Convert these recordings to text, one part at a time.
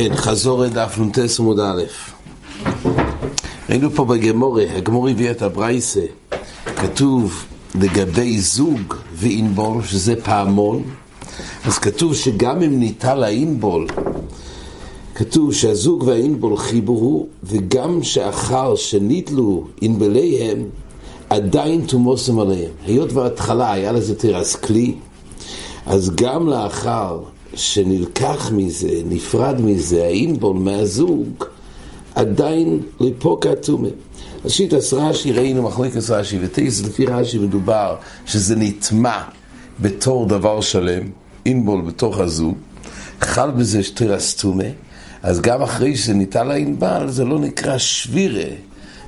כן, חזור את דף נ"ט עמוד א'. ראינו פה בגמורה, הגמורה הביא את הברייסה, כתוב לגבי זוג ואינבול, שזה פעמון, אז כתוב שגם אם ניטל האינבול, כתוב שהזוג והאינבול חיברו, וגם שאחר שניטלו אינבליהם, עדיין תומוסם עליהם. היות בהתחלה היה לזה תרס כלי, אז גם לאחר שנלקח מזה, נפרד מזה, האינבול מהזוג, עדיין ליפוקה. אז שיטס רש"י, ראינו מחלקת רש"י וטייס, לפי רש"י מדובר שזה נטמע בתור דבר שלם, אינבול בתוך הזוג, חל בזה שתירס טומא, אז גם אחרי שזה ניתן לאינבל, זה לא נקרא שבירה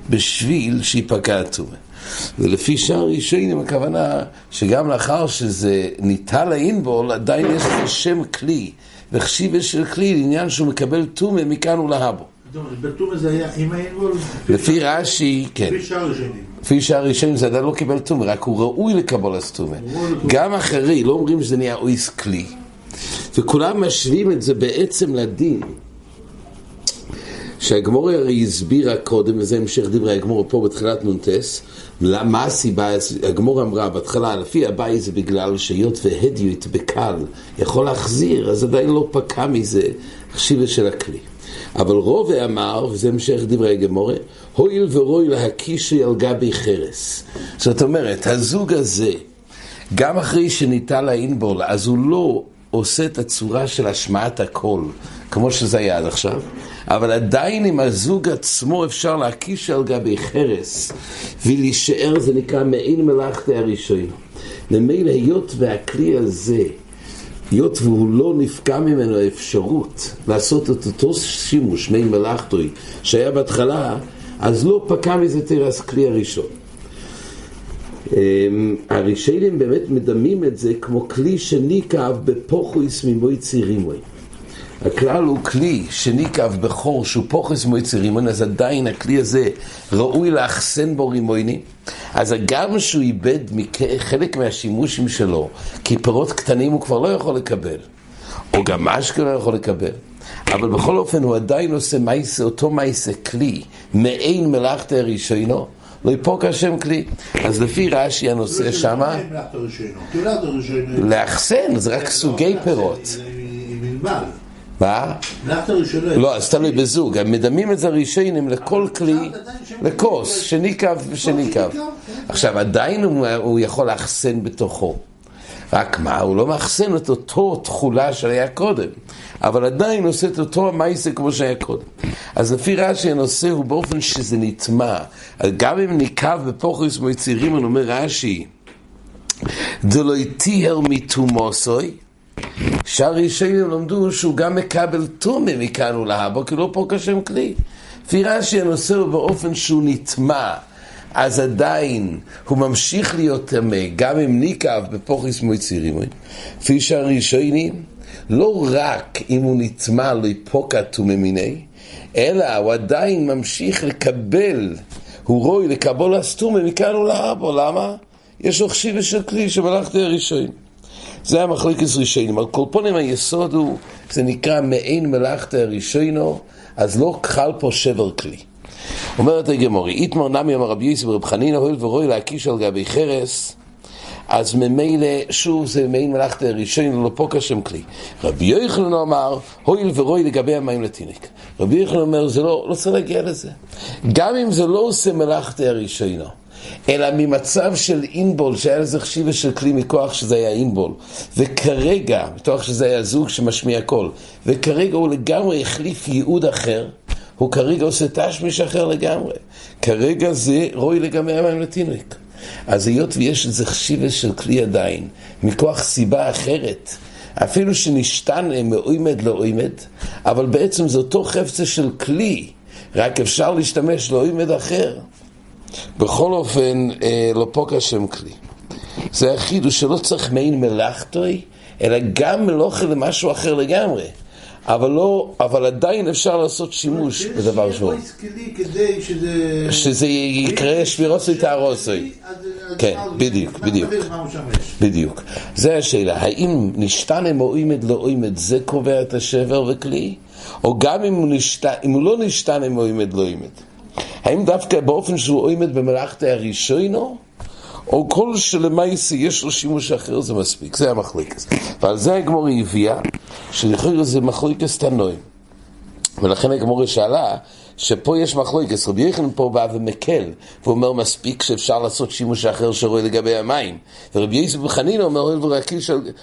בשביל שיפקע טומא. ולפי שער ראשונים הכוונה שגם לאחר שזה ניטל לאינבול, עדיין יש לו שם כלי, וחשיבה של כלי לעניין שהוא מקבל טומא מכאן ולהבו. בטומא זה היה עם האינבול? לפי רש"י, כן. לפי שער ראשונים. לפי ראשונים זה עדיין לא קיבל טומא, רק הוא ראוי לקבל אז טומא. גם אחרי, לא אומרים שזה נהיה אויס כלי. וכולם משווים את זה בעצם לדין. שהגמורה הרי הסבירה קודם, וזה המשך דברי הגמורה פה בתחילת נ"ט, מה הסיבה, הגמור אמרה בהתחלה, לפי הבאי זה בגלל שהיות והדיוט בקל יכול להחזיר, אז עדיין לא פקע מזה חשיבה של הכלי. אבל רובה אמר, וזה המשך דברי הגמורה, הואיל ורואי להקישי על גבי חרס. זאת אומרת, הזוג הזה, גם אחרי שניתן לאינבול, אז הוא לא עושה את הצורה של השמעת הקול, כמו שזה היה עד עכשיו, אבל עדיין עם הזוג עצמו אפשר להקיש על גבי חרס ולהישאר, זה נקרא מעין מלאכתי הראשון. ממילא היות והכלי הזה, היות והוא לא נפקע ממנו האפשרות לעשות את אותו שימוש, מעין מלאכתוי, שהיה בהתחלה, אז לא פקע מזה תרס כלי הראשון. הראשונים באמת מדמים את זה כמו כלי שניקב בפוכויס ממוי צירימוי. הכלל הוא כלי שניקב בחור שהוא פוכס מויצי רימון, אז עדיין הכלי הזה ראוי לאחסן בו רימויני. אז גם שהוא איבד חלק מהשימושים שלו, כי פירות קטנים הוא כבר לא יכול לקבל, או גם משקה לא יכול לקבל. אבל בכל אופן הוא עדיין עושה מייסה, אותו מייסה כלי, מעין מלאכת הראשונו, לא יפוק השם כלי. אז לפי רש"י הנושא שמה, לאחסן, זה רק סוגי פירות. מה? לא, אז תלוי בזוג, הם מדמים את זה ראשונים לכל כלי, לכוס, שניקב ושניקב. עכשיו, עדיין הוא יכול לאחסן בתוכו. רק מה, הוא לא מאחסן את אותו תכולה שהיה קודם, אבל עדיין עושה את אותו המייסה כמו שהיה קודם. אז לפי רש"י הנושא הוא באופן שזה נטמע. גם אם ניקב בפוכריס מויצירים, אני אומר רש"י, דלא יטיהר מתומוסוי, שהראשונים למדו שהוא גם מקבל טומא מכאן ולהבא, כי לא פה כשם כלי. לפי רש"י הנושא הוא באופן שהוא נטמע, אז עדיין הוא ממשיך להיות טמא, גם אם ניקב בפוכיס מויצירים. לפי שהראשונים, לא רק אם הוא נטמע ליפוקה טומא מיני, אלא הוא עדיין ממשיך לקבל, הוא רואי לקבול הסתומה מכאן ולהבא, למה? יש לו חשיבה של כלי שמלאכתי הראשונים. זה המחלקת ראשונים. על כל פונים היסוד הוא, זה נקרא מעין מלאכת הראשונו, אז לא חל פה שבר כלי. אומרת הגמורי, איתמר נמי אמר רבי יוסף ורב חנינא, הואיל ורואי להקיש על גבי חרס, אז ממילא, שוב זה מעין מלאכת הראשון, לא פה כשם כלי. רבי יוחנן אמר, הואיל ורואי לגבי המים לתינק. רבי יוחנן אומר, זה לא, לא צריך להגיע לזה. גם אם זה לא עושה מלאכת הראשונו. אלא ממצב של אינבול, שהיה לזה חשיבה של כלי מכוח שזה היה אינבול, וכרגע, מתוך שזה היה זוג שמשמיע קול, וכרגע הוא לגמרי החליף ייעוד אחר, הוא כרגע עושה תשמיש אחר לגמרי. כרגע זה רואי לגמרי המים לתינוק. אז היות ויש איזה חשיבה של כלי עדיין, מכוח סיבה אחרת, אפילו שנשתנה מאוימד לאוימד, אבל בעצם זה אותו חפצה של כלי, רק אפשר להשתמש לאוימד אחר. בכל אופן, אה, לא פוק השם כלי. זה החידוש שלא צריך מעין מלאכתוי, אלא גם מלוכה למשהו אחר לגמרי. אבל לא, אבל עדיין אפשר לעשות שימוש בדבר שהוא. שזה יקרה שבירוסי תהרוסי. כן, בדיוק, בדיוק. בדיוק. זה השאלה, האם נשתנה מאוימד לאוימד זה קובע את השבר וכלי? או גם אם הוא, נשת... אם הוא לא הוא עומד לא עומד. האם דווקא באופן שהוא עומד במלאכת הראשונו, או כל שלמעשה יש לו שימוש אחר זה מספיק, זה המחלוקס. ועל זה הגמור הביאה, שלכאורה זה מחלוקס תנועים. ולכן הגמור שאלה, שפה יש מחלוקס, רבי יחנן פה בא ומקל, ואומר מספיק שאפשר לעשות שימוש אחר שרואה לגבי המים. ורבי יוסף בחנין אומר,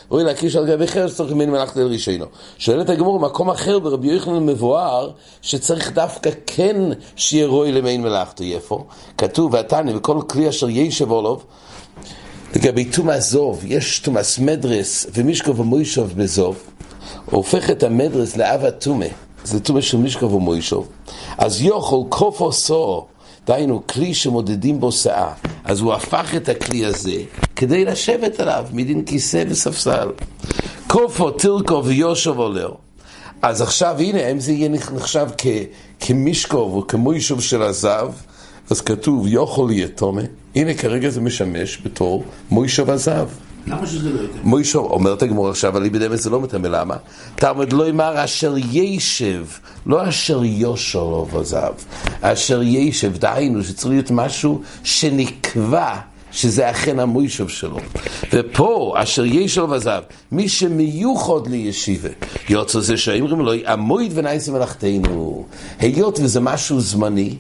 רואה להקיש על גבי חרס, צריך ממני מלאכת אל רישינו. שואלת הגמור, במקום אחר ברבי יחנן מבואר, שצריך דווקא כן שיהיה רואה למעין מלאכתו. איפה? כתוב, ועתני, וכל כלי אשר ישב עולוב, לגבי תומא זוב, יש תומאס מדרס ומישקוב ומוישוב בזוב, הופך את המדרס לאב תומא. זה טומא של משכב ומוישוב, אז יוכל כופו סו, דהיינו כלי שמודדים בו שאה, אז הוא הפך את הכלי הזה כדי לשבת עליו מדין כיסא וספסל. כופו תלקו ויושוב עולר. אז עכשיו הנה, אם זה יהיה נחשב כ, כמשקוב או כמוישוב של הזב, אז כתוב יוכל יהיה תומה, הנה כרגע זה משמש בתור מוישוב הזב. למה שזה לא יטמא? מוישו, אומרת הגמור עכשיו, על איבד אמס זה לא מטמא, למה? תלמוד לא אמר אשר ישב, לא אשר יושר לא בזב, אשר ישב, דהיינו שצריך להיות משהו שנקבע. שזה אכן המוישוב שלו. ופה, אשר יש לו וזב, מי שמיוחד לישיבה, יוצא זה שאומרים לו, המויד ונייסי מלאכתנו, היות וזה משהו זמני,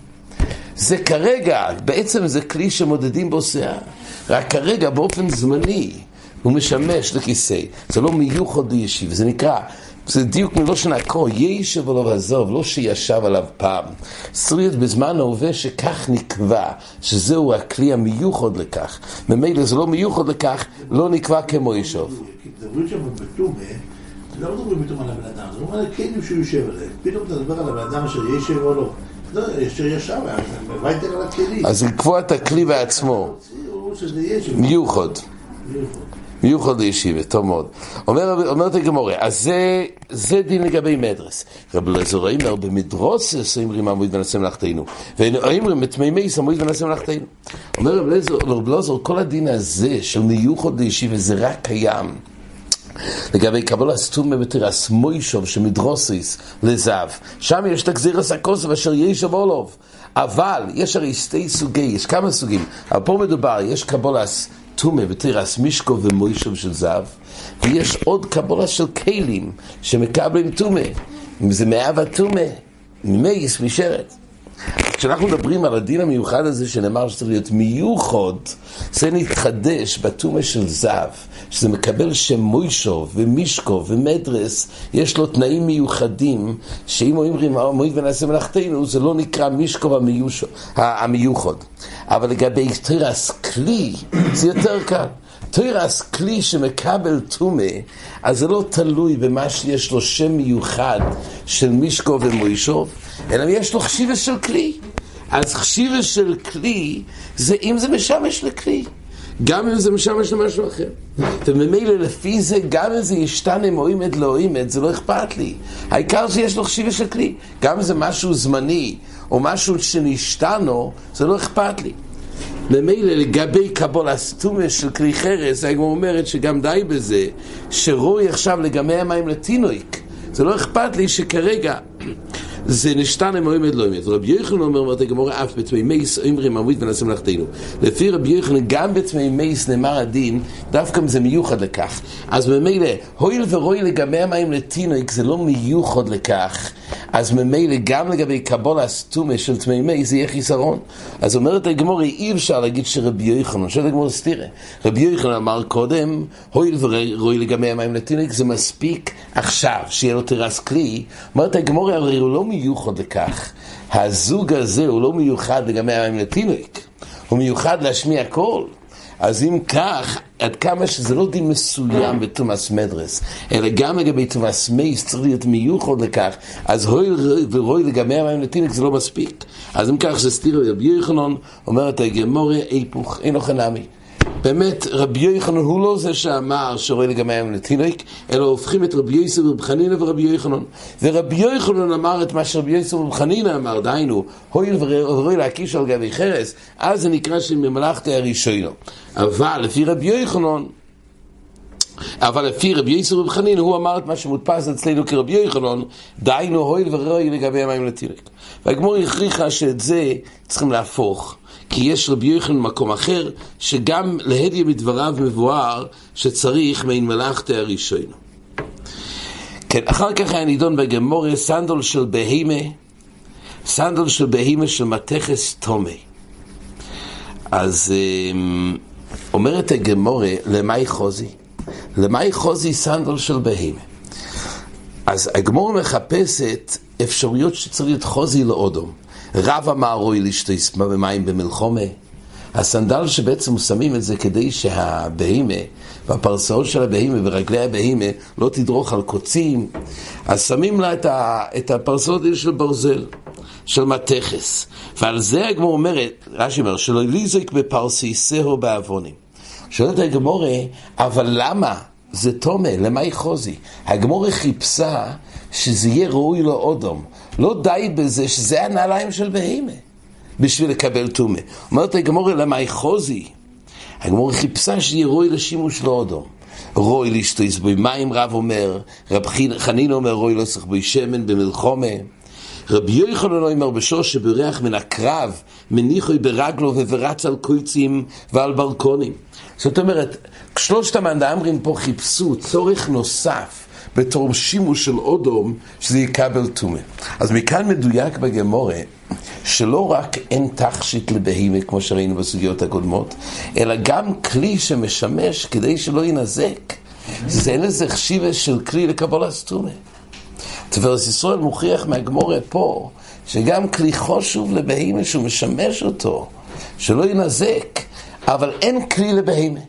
זה כרגע, בעצם זה כלי שמודדים בו שיער, רק כרגע באופן זמני, הוא משמש לכיסא, זה לא מיוחד לישיב, זה נקרא, זה דיוק מלושן עקו, ישב עליו עזוב, לא שישב עליו פעם. צריך בזמן ההווה שכך נקבע, שזהו הכלי המיוחד לכך. ממילא זה לא מיוחד לכך, לא נקבע כמו ישוב. בתומה, לא מדברים פתאום על הבן אדם, זה לא אומר כלים שהוא יושב עליהם. פתאום אתה מדבר על הבן אדם אשר ישב או לא. לא, אשר ישב, וייטר על הכלים. אז לקבוע את הכלי בעצמו. מיוחד. מיוחד לישיבה, טוב מאוד. אומר, אומרת הגמורה, אז זה, זה דין לגבי מדרס. רב אלעזר אומר, במדרוסס אומרים עמוד ונעשה מלאכתנו, ואומרים בתמימי עמוד ונעשה מלאכתנו. אומר רב אלעזר, כל הדין הזה של מיוחד לישיבה זה רק קיים. לגבי קבול הסתומה בתרס מוישוב שמדרוסיס לזב, שם יש את הגזירס הכוסף אשר ישב אולוב. אבל יש הרי שתי סוגי, יש כמה סוגים, אבל פה מדובר, יש קבולס טומא בתירס מישקו ומוישוב של זב, ויש עוד קבולה של כלים שמקבלים טומא, אם זה מאב הטומא, ממייס, משרת. כשאנחנו מדברים על הדין המיוחד הזה שנאמר שצריך להיות מיוחד, זה נתחדש בטומא של זב, שזה מקבל שם מוישוב ומישקו ומדרס, יש לו תנאים מיוחדים, שאם אומרים מועיד ונעשה מלאכתנו, זה לא נקרא מישקו המיוחד. אבל לגבי תרס כלי, זה יותר קל. תרס כלי שמקבל טומא, אז זה לא תלוי במה שיש לו שם מיוחד של מישקו ומוישוב, אלא יש לו חשיבה של כלי. אז חשיבה של כלי זה אם זה משמש לכלי. גם אם זה משמש למשהו אחר. וממילא לפי זה, גם אם זה ישתנה מועימד לא עימד, זה לא אכפת לי. העיקר שיש לו חשיבה של כלי. גם אם זה משהו זמני, או משהו שנשתנו, זה לא אכפת לי. ממילא לגבי קבול הסתומה של כלי חרס, הגמור אומרת שגם די בזה, שרואי עכשיו לגמי המים לטינויק. זה לא אכפת לי שכרגע זה נשתן אם עומד לא עומד. רבי יוחנן אומר, אומרת הגמורה, אף בתמי מייס אומרים עמוד ונעשה מלאכתנו. לפי רבי יוחנן, גם בתמי מייס נאמר הדין, דווקא זה מיוחד לכך. אז ממילא, הואיל ורואי לגבי המים לטינויק, זה לא מיוחד לכך. אז ממילא גם לגבי קבול הסתומה של תמי מי זה יהיה חיסרון. אז אומרת הגמור, אי אפשר להגיד שרבי יוחנן, שואל הגמור סתירה. רבי יוחנן אמר קודם, הואיל ורואי לגבי המים לטינויק, זה מספיק עכשיו, שיהיה לו תרס כלי. אומרת הגמור, הרי הוא לא מיוחד לכך. הזוג הזה הוא לא מיוחד לגבי המים לטינויק. הוא מיוחד להשמיע קול. אז אם כך, עד כמה שזה לא דין מסוים בתומאס מדרס, אלא גם לגבי תומאס מייס צריך להיות מיוחד לכך, אז הוי ורוי לגבי המים לטינק זה לא מספיק. אז אם כך זה סתירו רבי יוחנן, אומרת הגמורה, איפוך, אינו חנמי. באמת, רבי יוחנן הוא לא זה שאמר שרואה לגמרי היום לתינוק, אלא הופכים את רבי יוסף ורבי חנינא ורבי יוחנן. ורבי יוחנן אמר את מה שרבי יוסף ורבי חנינא אמר, דהיינו, הואיל ורואי להקיש על גבי חרס, אז זה נקרא שממלכתי הראשונו. אבל לפי רבי יוחנן, אבל לפי רבי יסר רב חנין, הוא אמר את מה שמודפס אצלנו כרבי יוחנן, דהיינו הויל ורואי לגבי המים לתינוק. והגמור הכריחה שאת זה צריכים להפוך. כי יש רבי יוחנן במקום אחר, שגם להדיה מדבריו מבואר שצריך מעין מלאכתי הראשון. כן, אחר כך היה נידון בגמוריה סנדול של בהימה, סנדול של בהימה של מתכס תומי. אז אמ, אומרת הגמוריה, למאי חוזי? למאי חוזי סנדול של בהימה? אז הגמור מחפשת אפשרויות שצריך להיות חוזי לאודום. רב אמר רוי לשתיס במים במלחומה. הסנדל שבעצם שמים את זה כדי שהבהימה והפרסאות של הבהימה ורגלי הבהימה לא תדרוך על קוצים, אז שמים לה את, ה, את הפרסאות האלה של ברזל, של מתכס. ועל זה הגמור אומרת, רש"י אומר, שלא ליזק בפרסיסהו בעוונים. שואלת הגמורה, אבל למה זה תומה, למה היא חוזי? הגמורה חיפשה שזה יהיה ראוי לאודום. לא די בזה שזה הנעליים של בהימה, בשביל לקבל טומא. אומרת הגמורה, למה היא חוזי? הגמורה חיפשה שיהיה ראוי לשימוש לאודום. רוי לשתויס בוי מים, רב אומר, רב חנין אומר, רוי לא צריך בוי שמן במלחומה. רבי יוחנן אומר בשוש שבריח מן הקרב, מניחוי ברגלו ורץ על קויצים ועל בלקונים. זאת אומרת, שלושת המאמרים פה חיפשו צורך נוסף בתור שימוש של אודום, שזה יקבל טומא. אז מכאן מדויק בגמורה, שלא רק אין תכשיט לבהימה, כמו שראינו בסוגיות הקודמות, אלא גם כלי שמשמש כדי שלא ינזק. זה אין לזה חשיבה של כלי לקבלת טומא. תפרס ישראל מוכיח מהגמורה פה, שגם כלי חשוב לבהימה שהוא משמש אותו, שלא ינזק, אבל אין כלי לבהימה.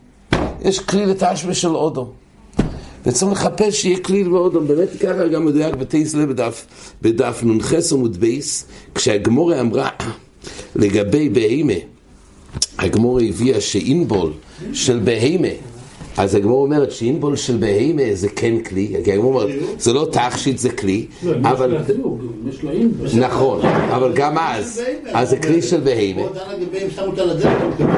יש כלי לתשמה של אודום. וצריך לחפש שיהיה כלי לאודום. באמת ככה גם מדויק בטייסלה בדף, בדף נ"ח עמוד בייס, כשהגמורה אמרה לגבי בהימה, הגמורה הביאה שאינבול של בהימה אז הגמור אומרת שאינבול של בהימה זה כן כלי, כי הגמור אומרת, זה לא תכשיט, זה כלי, לא, אבל... נכון, אבל גם אז, אז זה כלי של בהימה.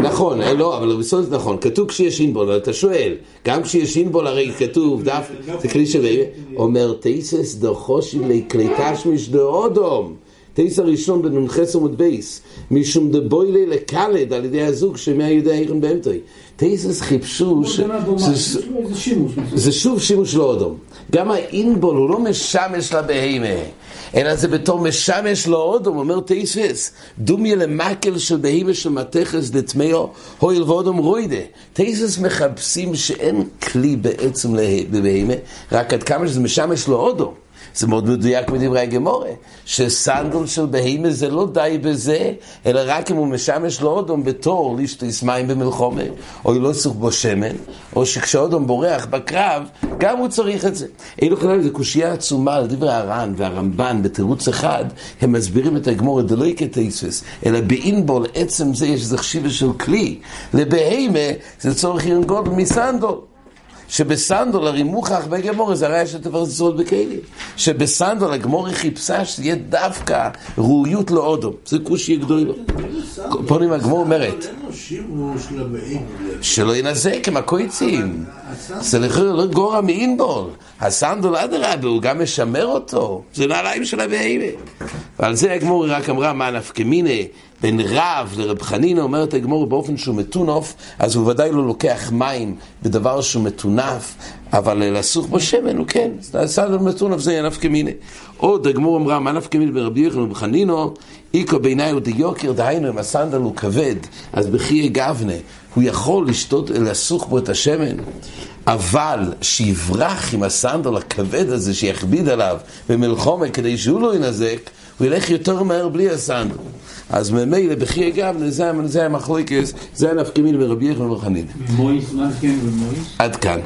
נכון, לא, אבל בסוף זה נכון, כתוב כשיש אינבול, אבל אתה שואל, גם כשיש אינבול הרי כתוב דף, זה כלי של בהימה, אומר תייסס דחושי לכלי תשמיש דאודום. טייס הראשון בנ"ח עמוד בייס, משום דבוילי לקלד על ידי הזוג שמהיודע אירן באמתוי. טייסס חיפשו ש... זה שוב שימוש לאודום. גם האינבול הוא לא משמש לבהימה, אלא זה בתור משמש לאודום, אומר טייסס, דומיה למקל של בהימה של מתכס דטמאו, הויל ואודום רוידה. טייסס מחפשים שאין כלי בעצם לבהימה, רק עד כמה שזה משמש לאודום. זה מאוד מדויק מדברי הגמורה, שסנדל של בהימה זה לא די בזה, אלא רק אם הוא משמש לאודום בתור לשתיס מים במלחומה, או לא צריך בו שמן, או שכשאודום בורח בקרב, גם הוא צריך את זה. אילו כלל זה קושייה עצומה על דברי הר"ן והרמב"ן בתירוץ אחד, הם מסבירים את הגמורה דלוי כתייסס, אלא באינבול עצם זה יש איזה חשיבה של כלי. לבהימה זה צורך עירן גודל מסנדל. שבסנדול הרי מוכח בגמור זה הרי שתפרס ישראל בכלים. שבסנדול הגמור חיפשה שתהיה דווקא ראויות לאודום. זה כושי גדולו. פונים הגמור אומרת. שלא ינזק עם הקויצים. זה לא גורע מאינבול. הסנדול אדרבה, הוא גם משמר אותו. זה נעליים של הבהימה. ועל זה הגמור רק אמרה מה נפקמיני. בין רב לרב חנינא, אומרת הגמור באופן שהוא מטונוף, אז הוא ודאי לא לוקח מים בדבר שהוא מטונף, אבל לסוך בו שמן הוא כן, סנדל מטונף זה נפקא מיני. עוד הגמור אמרה, מה נפקא מיני ברבי יוחנן ורב חנינא, איקו בעיניי הוא דיוקר, דהיינו אם הסנדל הוא כבד, אז בחיי גבנה, הוא יכול לשתות, לסוך בו את השמן. אבל שיברח עם הסנדל הכבד הזה שיכביד עליו במלחומה כדי שהוא לא ינזק, הוא ילך יותר מהר בלי הסנדל. אז ממילא בכי אגב, זה המחלוקס, זה הנפקמין ורבי יחנן וחנין. מויס, מה כן ומויס? עד כאן.